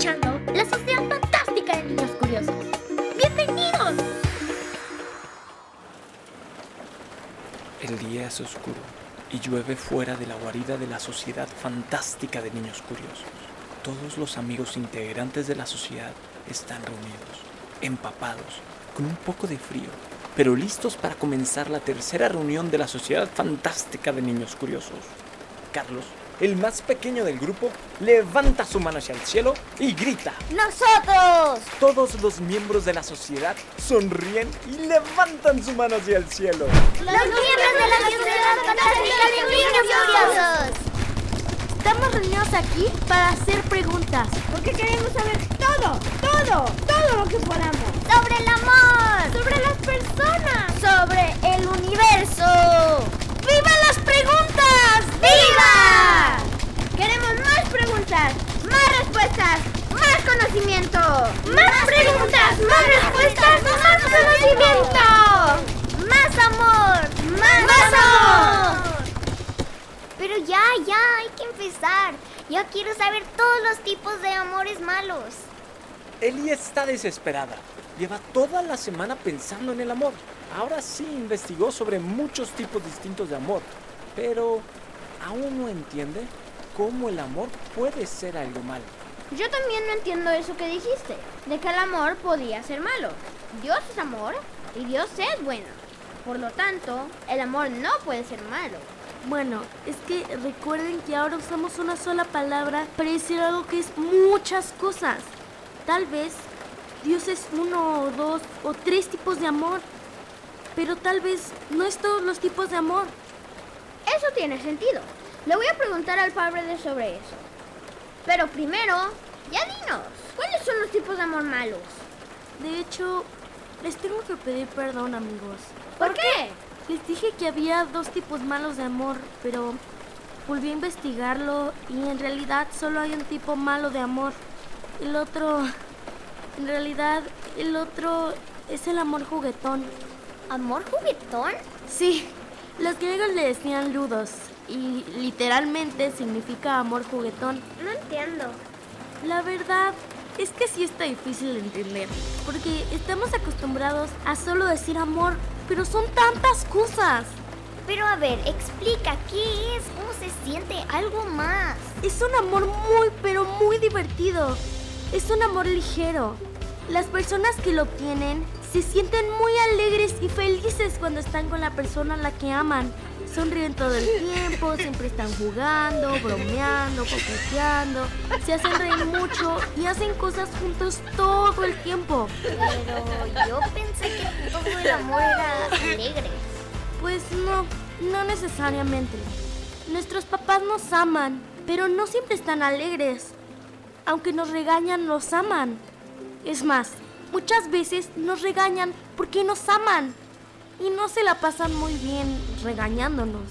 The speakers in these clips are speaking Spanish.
La Sociedad Fantástica de Niños Curiosos. ¡Bienvenidos! El día es oscuro y llueve fuera de la guarida de la Sociedad Fantástica de Niños Curiosos. Todos los amigos integrantes de la sociedad están reunidos, empapados, con un poco de frío, pero listos para comenzar la tercera reunión de la Sociedad Fantástica de Niños Curiosos. Carlos el más pequeño del grupo, levanta su mano hacia el cielo y grita. ¡Nosotros! Todos los miembros de la sociedad sonríen y levantan su mano hacia el cielo. ¡Los, miembros de la sociedad fantástica de! Estamos reunidos aquí para hacer preguntas. Porque queremos saber todo, todo, todo lo que podamos. Sobre el amor. Sobre las personas. Sobre el universo. ¡Viva las preguntas! ¡Viva! Queremos más preguntas, más respuestas, más conocimiento. Más preguntas, más respuestas, más conocimiento. Más amor, más, más amor. Pero ya, ya, hay que empezar. Ya quiero saber todos los tipos de amores malos. Eli está desesperada. Lleva toda la semana pensando en el amor. Ahora sí investigó sobre muchos tipos distintos de amor, pero aún no entiende cómo el amor puede ser algo malo. Yo también no entiendo eso que dijiste, de que el amor podía ser malo. Dios es amor y Dios es bueno. Por lo tanto, el amor no puede ser malo. Bueno, es que recuerden que ahora usamos una sola palabra para decir algo que es muchas cosas. Tal vez Dios es uno o dos o tres tipos de amor, pero tal vez no es todos los tipos de amor. Eso tiene sentido. Le voy a preguntar al padre de sobre eso. Pero primero, ya dinos, ¿cuáles son los tipos de amor malos? De hecho, les tengo que pedir perdón, amigos. ¿Por qué? Les dije que había dos tipos malos de amor, pero volví a investigarlo y en realidad solo hay un tipo malo de amor. El otro, en realidad, el otro es el amor juguetón. ¿Amor juguetón? Sí, los griegos le decían ludos y literalmente significa amor juguetón. No entiendo. La verdad es que sí está difícil de entender, porque estamos acostumbrados a solo decir amor, pero son tantas cosas. Pero a ver, explica qué es, cómo se siente, algo más. Es un amor muy, pero muy divertido. Es un amor ligero. Las personas que lo obtienen se sienten muy alegres y felices cuando están con la persona a la que aman. Sonríen todo el tiempo, siempre están jugando, bromeando, coqueteando, se hacen reír mucho y hacen cosas juntos todo el tiempo. Pero yo pensé que todo el amor era alegre. Pues no, no necesariamente. Nuestros papás nos aman, pero no siempre están alegres. Aunque nos regañan, nos aman. Es más, muchas veces nos regañan porque nos aman y no se la pasan muy bien regañándonos.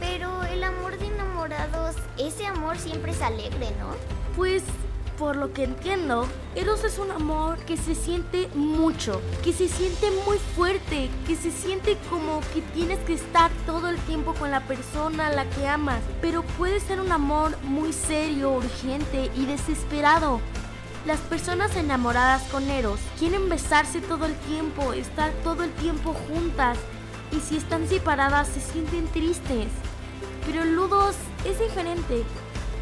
Pero el amor de enamorados, ese amor siempre es alegre, ¿no? Pues, por lo que entiendo, Eros es un amor que se siente mucho, que se siente muy fuerte, que se siente como que tienes que estar todo el tiempo con la persona a la que amas, pero puede ser un amor muy serio, urgente y desesperado. Las personas enamoradas con Eros quieren besarse todo el tiempo, estar todo el tiempo juntas y si están separadas se sienten tristes. Pero Ludos es diferente.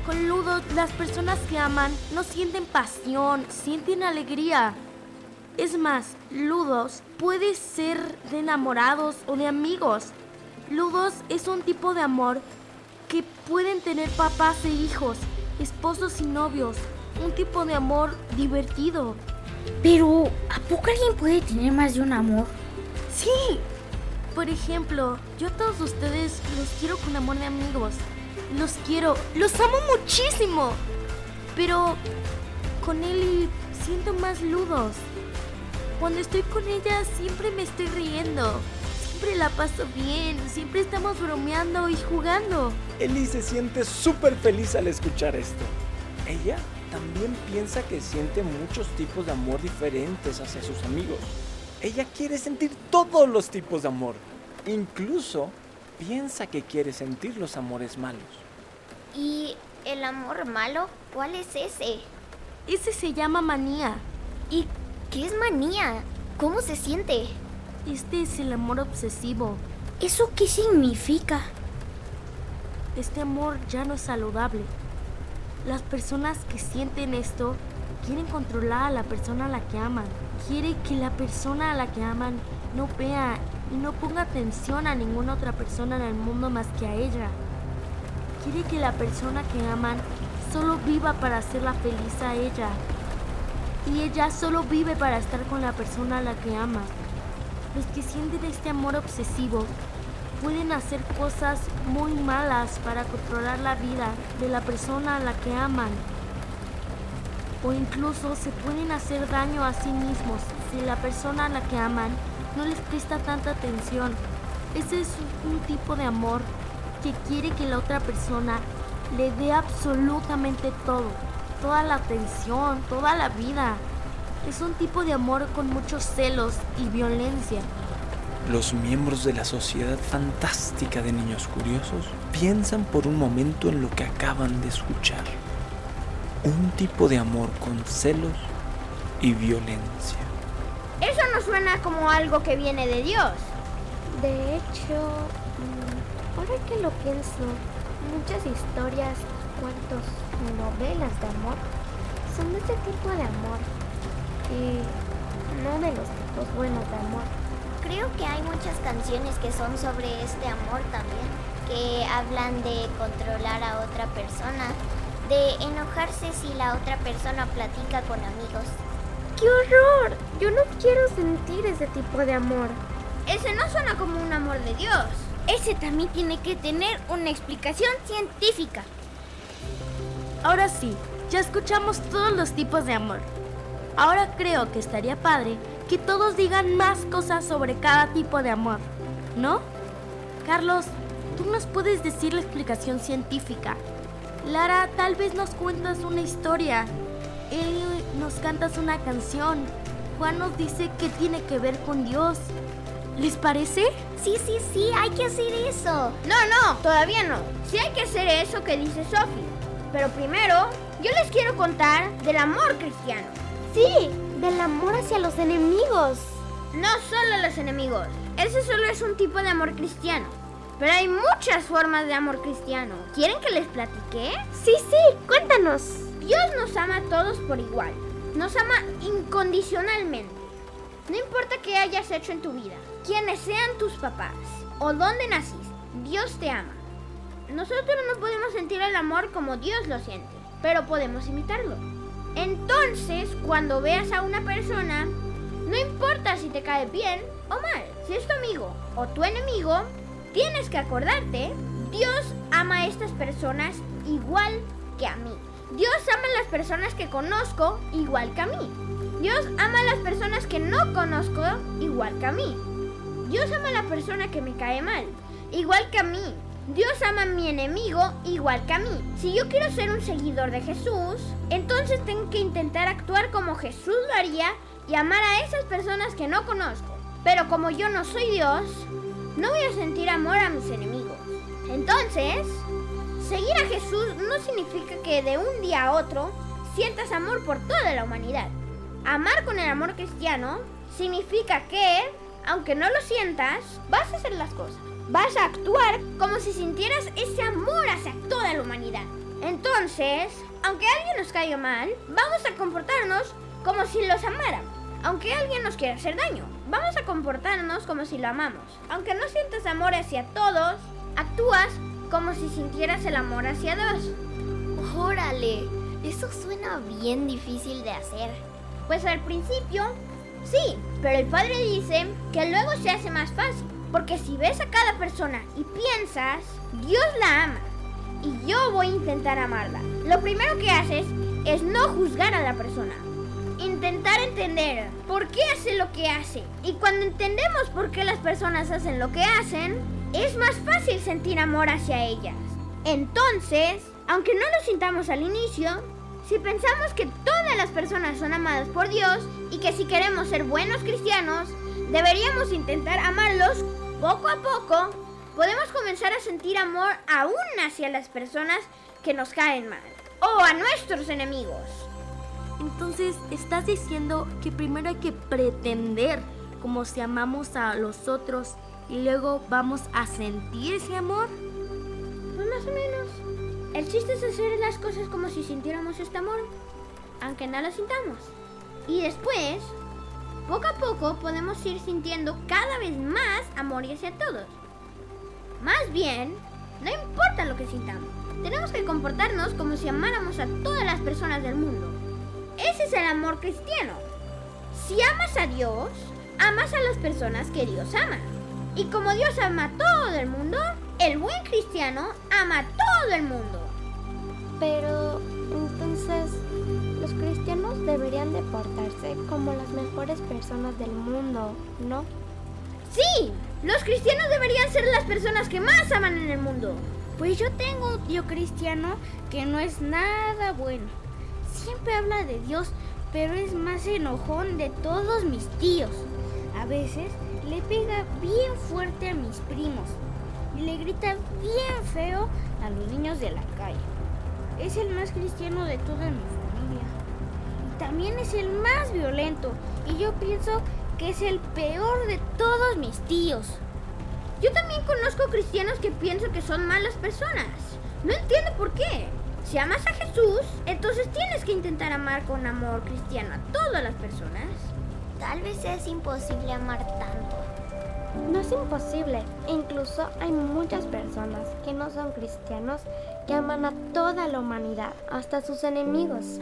Con Ludos las personas que aman no sienten pasión, sienten alegría. Es más, Ludos puede ser de enamorados o de amigos. Ludos es un tipo de amor que pueden tener papás e hijos, esposos y novios, un tipo de amor divertido. Pero, ¿a poco alguien puede tener más de un amor? Sí. Por ejemplo, yo a todos ustedes los quiero con amor de amigos. Los quiero, los amo muchísimo. Pero con Eli siento más ludos. Cuando estoy con ella siempre me estoy riendo. Siempre la paso bien, siempre estamos bromeando y jugando. Eli se siente súper feliz al escuchar esto. Ella también piensa que siente muchos tipos de amor diferentes hacia sus amigos. Ella quiere sentir todos los tipos de amor. Incluso piensa que quiere sentir los amores malos. ¿Y el amor malo? ¿Cuál es ese? Ese se llama manía. ¿Y qué es manía? ¿Cómo se siente? Este es el amor obsesivo. ¿Eso qué significa? Este amor ya no es saludable. Las personas que sienten esto quieren controlar a la persona a la que aman. Quiere que la persona a la que aman no vea y no ponga atención a ninguna otra persona en el mundo más que a ella. Quiere que la persona que aman solo viva para hacerla feliz a ella. Y ella solo vive para estar con la persona a la que ama. Los que sienten este amor obsesivo pueden hacer cosas muy malas para controlar la vida de la persona a la que aman. O incluso se pueden hacer daño a sí mismos si la persona a la que aman no les presta tanta atención. Ese es un tipo de amor que quiere que la otra persona le dé absolutamente todo, toda la atención, toda la vida. Es un tipo de amor con muchos celos y violencia. Los miembros de la sociedad fantástica de niños curiosos piensan por un momento en lo que acaban de escuchar. Un tipo de amor con celos y violencia. Eso no suena como algo que viene de Dios. De hecho, mm, ahora que lo pienso, muchas historias, cuentos, novelas de amor son de ese tipo de amor y no de los tipos buenos de amor. Creo que hay muchas canciones que son sobre este amor también, que hablan de controlar a otra persona, de enojarse si la otra persona platica con amigos. ¡Qué horror! Yo no quiero sentir ese tipo de amor. Ese no suena como un amor de Dios. Ese también tiene que tener una explicación científica. Ahora sí, ya escuchamos todos los tipos de amor. Ahora creo que estaría padre que todos digan más cosas sobre cada tipo de amor, ¿no? Carlos, tú nos puedes decir la explicación científica. Lara, tal vez nos cuentas una historia. Eli, nos cantas una canción. Juan nos dice que tiene que ver con Dios. ¿Les parece? Sí, sí, sí, hay que hacer eso. No, no, todavía no. Sí hay que hacer eso que dice Sophie. Pero primero, yo les quiero contar del amor cristiano. Sí, del amor hacia los enemigos. No solo los enemigos. Ese solo es un tipo de amor cristiano. Pero hay muchas formas de amor cristiano. ¿Quieren que les platique? Sí, sí, cuéntanos. Dios nos ama a todos por igual. Nos ama incondicionalmente. No importa qué hayas hecho en tu vida, quiénes sean tus papás o dónde naciste, Dios te ama. Nosotros no podemos sentir el amor como Dios lo siente, pero podemos imitarlo. Entonces, cuando veas a una persona, no importa si te cae bien o mal, si es tu amigo o tu enemigo, tienes que acordarte, Dios ama a estas personas igual que a mí. Dios ama a las personas que conozco igual que a mí. Dios ama a las personas que no conozco igual que a mí. Dios ama a la persona que me cae mal, igual que a mí. Dios ama a mi enemigo igual que a mí. Si yo quiero ser un seguidor de Jesús, entonces tengo que intentar actuar como Jesús lo haría y amar a esas personas que no conozco. Pero como yo no soy Dios, no voy a sentir amor a mis enemigos. Entonces, seguir a Jesús no significa que de un día a otro sientas amor por toda la humanidad. Amar con el amor cristiano significa que, aunque no lo sientas, vas a hacer las cosas. Vas a actuar como si sintieras ese amor hacia toda la humanidad. Entonces, aunque alguien nos caiga mal, vamos a comportarnos como si los amáramos. Aunque alguien nos quiera hacer daño, vamos a comportarnos como si lo amamos. Aunque no sientas amor hacia todos, actúas como si sintieras el amor hacia Dios. Órale, eso suena bien difícil de hacer. Pues al principio, sí, pero el padre dice que luego se hace más fácil. Porque si ves a cada persona y piensas, Dios la ama y yo voy a intentar amarla. Lo primero que haces es no juzgar a la persona. Intentar entender por qué hace lo que hace. Y cuando entendemos por qué las personas hacen lo que hacen, es más fácil sentir amor hacia ellas. Entonces, aunque no lo sintamos al inicio, si pensamos que todas las personas son amadas por Dios y que si queremos ser buenos cristianos, deberíamos intentar amarlos poco a poco, podemos comenzar a sentir amor aún hacia las personas que nos caen mal o a nuestros enemigos. Entonces, estás diciendo que primero hay que pretender como si amamos a los otros y luego vamos a sentir ese amor. Pues más o menos. El chiste es hacer las cosas como si sintiéramos este amor, aunque no lo sintamos. Y después, poco a poco podemos ir sintiendo cada vez más amor hacia todos. Más bien, no importa lo que sintamos, tenemos que comportarnos como si amáramos a todas las personas del mundo. Ese es el amor cristiano. Si amas a Dios, amas a las personas que Dios ama. Y como Dios ama a todo el mundo, el buen cristiano ama a todo el mundo. Pero entonces los cristianos deberían de portarse como las mejores personas del mundo, ¿no? Sí, los cristianos deberían ser las personas que más aman en el mundo. Pues yo tengo un tío cristiano que no es nada bueno. Siempre habla de Dios, pero es más enojón de todos mis tíos. A veces le pega bien fuerte a mis primos y le grita bien feo a los niños de la calle. Es el más cristiano de toda mi familia. Y también es el más violento. Y yo pienso que es el peor de todos mis tíos. Yo también conozco cristianos que pienso que son malas personas. No entiendo por qué. Si amas a Jesús, entonces tienes que intentar amar con amor cristiano a todas las personas. Tal vez es imposible amar tanto. No es imposible. Incluso hay muchas personas que no son cristianos que aman a toda la humanidad, hasta sus enemigos.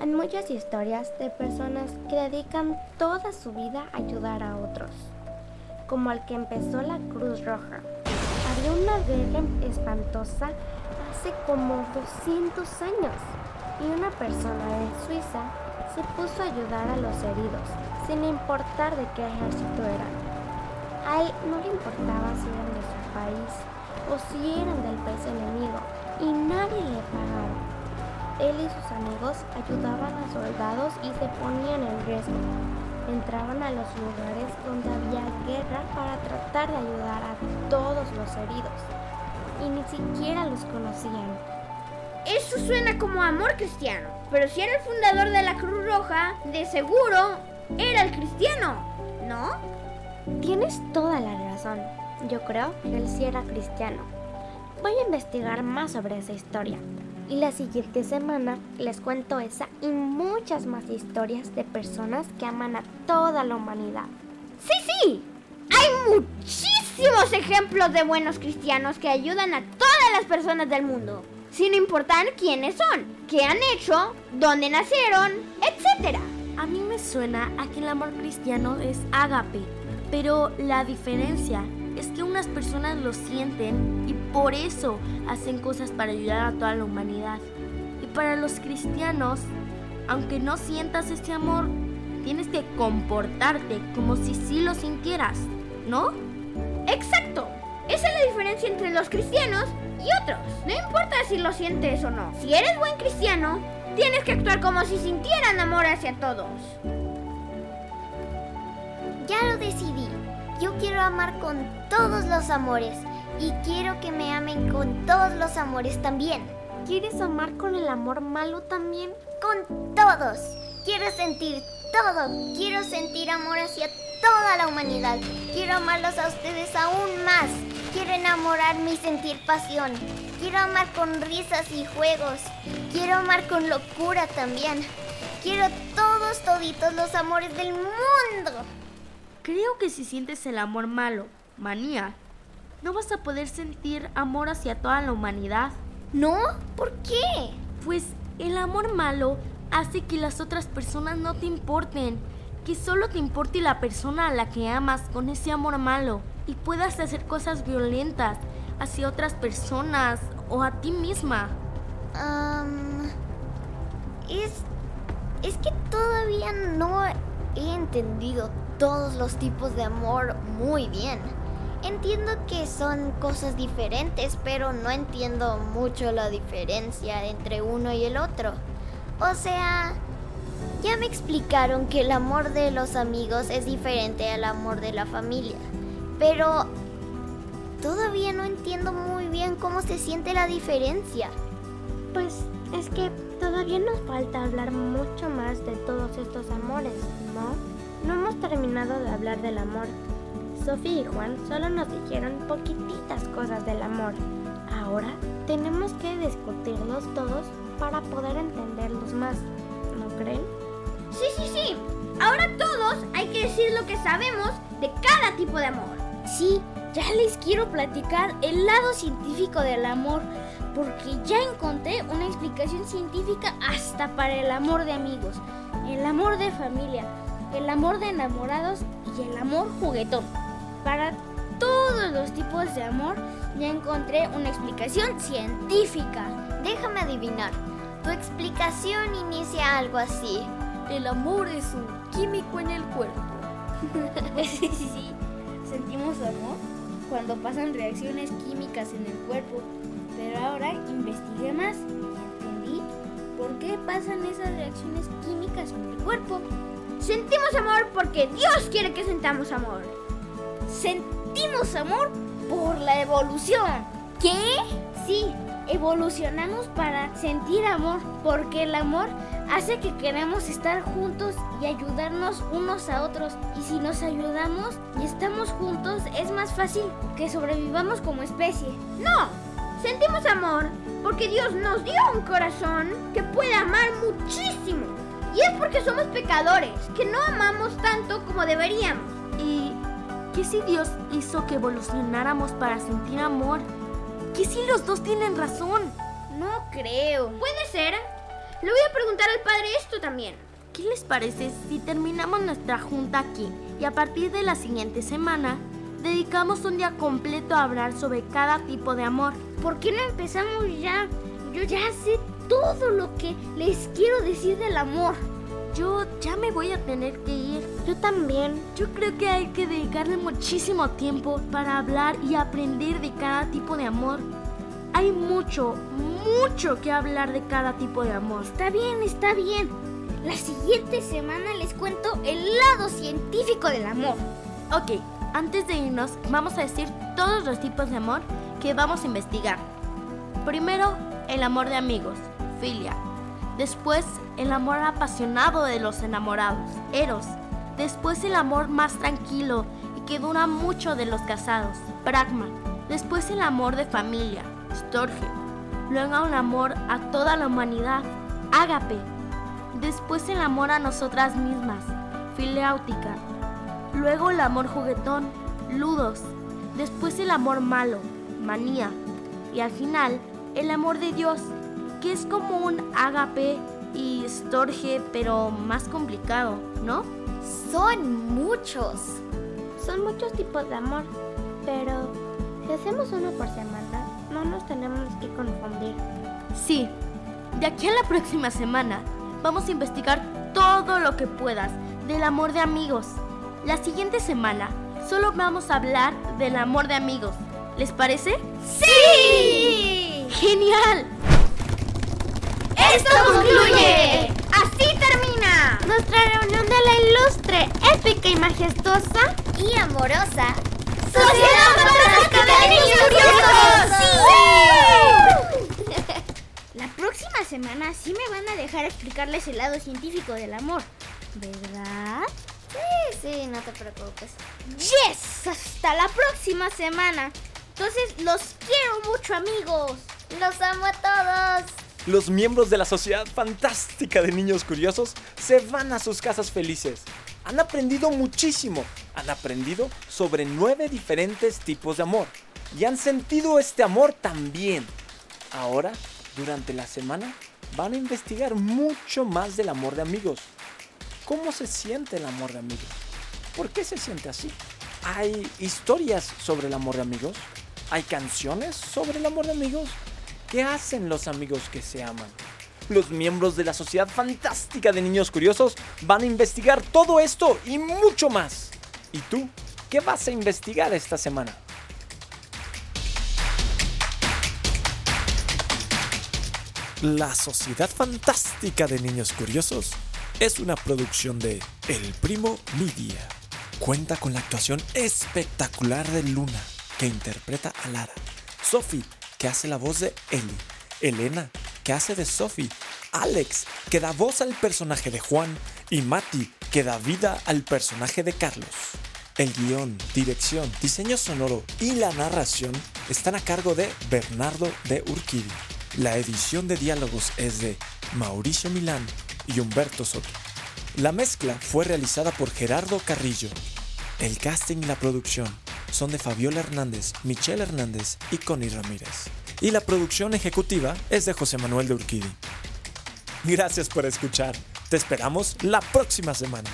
Hay muchas historias de personas que dedican toda su vida a ayudar a otros, como el que empezó la Cruz Roja. Había una guerra espantosa hace como 200 años y una persona de Suiza se puso a ayudar a los heridos, sin importar de qué ejército eran. A él no le importaba si eran de su país o si eran del país enemigo y nadie le pagaron. Él y sus amigos ayudaban a soldados y se ponían en riesgo. Entraban a los lugares donde había guerra para tratar de ayudar a todos los heridos. Y ni siquiera los conocían. Eso suena como amor cristiano. Pero si era el fundador de la Cruz Roja, de seguro era el cristiano, ¿no? Tienes toda la razón. Yo creo que él sí era cristiano. Voy a investigar más sobre esa historia. Y la siguiente semana les cuento esa y muchas más historias de personas que aman a toda la humanidad. Sí, sí. Hay muchísimos ejemplos de buenos cristianos que ayudan a todas las personas del mundo, sin importar quiénes son, qué han hecho, dónde nacieron, etc. A mí me suena a que el amor cristiano es ágape, pero la diferencia es que unas personas lo sienten y por eso hacen cosas para ayudar a toda la humanidad. Y para los cristianos, aunque no sientas este amor, tienes que comportarte como si sí lo sintieras, ¿no? Exacto. Esa es la diferencia entre los cristianos y otros. No importa si lo sientes o no. Si eres buen cristiano, tienes que actuar como si sintieran amor hacia todos. Ya lo decidí. Yo quiero amar con todos los amores y quiero que me amen con todos los amores también. ¿Quieres amar con el amor malo también? Con todos. Quiero sentir todo. Quiero sentir amor hacia toda la humanidad. Quiero amarlos a ustedes aún más. Quiero enamorarme y sentir pasión. Quiero amar con risas y juegos. Quiero amar con locura también. Quiero todos, toditos los amores del mundo. Creo que si sientes el amor malo, manía, no vas a poder sentir amor hacia toda la humanidad. ¿No? ¿Por qué? Pues el amor malo hace que las otras personas no te importen, que solo te importe la persona a la que amas con ese amor malo y puedas hacer cosas violentas hacia otras personas o a ti misma. Um, es, es que todavía no he entendido todos los tipos de amor muy bien. Entiendo que son cosas diferentes, pero no entiendo mucho la diferencia entre uno y el otro. O sea, ya me explicaron que el amor de los amigos es diferente al amor de la familia, pero todavía no entiendo muy bien cómo se siente la diferencia. Pues es que todavía nos falta hablar mucho más de todos estos amores, ¿no? No hemos terminado de hablar del amor. Sofía y Juan solo nos dijeron poquititas cosas del amor. Ahora tenemos que discutirlos todos para poder entenderlos más, ¿no creen? Sí, sí, sí. Ahora todos hay que decir lo que sabemos de cada tipo de amor. Sí, ya les quiero platicar el lado científico del amor, porque ya encontré una explicación científica hasta para el amor de amigos, el amor de familia, el amor de enamorados y el amor juguetón. Para todos los tipos de amor ya encontré una explicación científica. Déjame adivinar. Tu explicación inicia algo así. El amor es un químico en el cuerpo. sí, sí, sí. Sentimos amor cuando pasan reacciones químicas en el cuerpo. Pero ahora investigué más y entendí por qué pasan esas reacciones químicas en el cuerpo. Sentimos amor porque Dios quiere que sentamos amor. Sentimos amor por la evolución. ¿Qué? Sí, evolucionamos para sentir amor, porque el amor hace que queramos estar juntos y ayudarnos unos a otros. Y si nos ayudamos y estamos juntos, es más fácil que sobrevivamos como especie. No, sentimos amor porque Dios nos dio un corazón que puede amar muchísimo. Y es porque somos pecadores, que no amamos tanto como deberíamos. ¿Y qué si Dios hizo que evolucionáramos para sentir amor? ¿Qué si los dos tienen razón? No creo. Puede ser. Le voy a preguntar al padre esto también. ¿Qué les parece si terminamos nuestra junta aquí y a partir de la siguiente semana dedicamos un día completo a hablar sobre cada tipo de amor? ¿Por qué no empezamos ya? Yo ya sé todo lo que les quiero decir del amor. Yo ya me voy a tener que ir. Yo también. Yo creo que hay que dedicarle muchísimo tiempo para hablar y aprender de cada tipo de amor. Hay mucho, mucho que hablar de cada tipo de amor. Está bien, está bien. La siguiente semana les cuento el lado científico del amor. Ok, antes de irnos, vamos a decir todos los tipos de amor que vamos a investigar. Primero, el amor de amigos, filia. Después, el amor apasionado de los enamorados, eros. Después, el amor más tranquilo y que dura mucho de los casados, pragma. Después, el amor de familia, storge. Luego, el amor a toda la humanidad, ágape. Después, el amor a nosotras mismas, fileáutica. Luego, el amor juguetón, ludos. Después, el amor malo, manía. Y al final, el amor de Dios, que es como un ágape y storge, pero más complicado, ¿no? Son muchos. Son muchos tipos de amor, pero si hacemos uno por semana, no nos tenemos que confundir. Sí, de aquí a la próxima semana vamos a investigar todo lo que puedas del amor de amigos. La siguiente semana solo vamos a hablar del amor de amigos. ¿Les parece? ¡Sí! ¡Genial! ¡Esto concluye! ¡Así termina! Nuestra reunión de la ilustre, épica y majestuosa Y amorosa. ¡Sociedad Fantástica de Niños Curiosos! La próxima semana sí me van a dejar explicarles el lado científico del amor, ¿verdad? Sí, sí, no te preocupes. ¡Yes! Hasta la próxima semana. Entonces, los quiero mucho, amigos. Los amo a todos. Los miembros de la Sociedad Fantástica de Niños Curiosos se van a sus casas felices. Han aprendido muchísimo. Han aprendido sobre nueve diferentes tipos de amor. Y han sentido este amor también. Ahora, durante la semana, van a investigar mucho más del amor de amigos. ¿Cómo se siente el amor de amigos? ¿Por qué se siente así? ¿Hay historias sobre el amor de amigos? ¿Hay canciones sobre el amor de amigos? ¿Qué hacen los amigos que se aman? Los miembros de la Sociedad Fantástica de Niños Curiosos van a investigar todo esto y mucho más. ¿Y tú? ¿Qué vas a investigar esta semana? La Sociedad Fantástica de Niños Curiosos es una producción de El Primo Media. Cuenta con la actuación espectacular de Luna, que interpreta a Lara, que hace la voz de Ellie, Elena, que hace de Sophie, Alex, que da voz al personaje de Juan, y Mati, que da vida al personaje de Carlos. El guion, dirección, diseño sonoro y la narración están a cargo de Bernardo de Urquidi. La edición de diálogos es de Mauricio Milán y Humberto Soto. La mezcla fue realizada por Gerardo Carrillo. El casting y la producción son de Fabiola Hernández, Michelle Hernández y Connie Ramírez. Y la producción ejecutiva es de José Manuel de Urquidi. Gracias por escuchar. Te esperamos la próxima semana.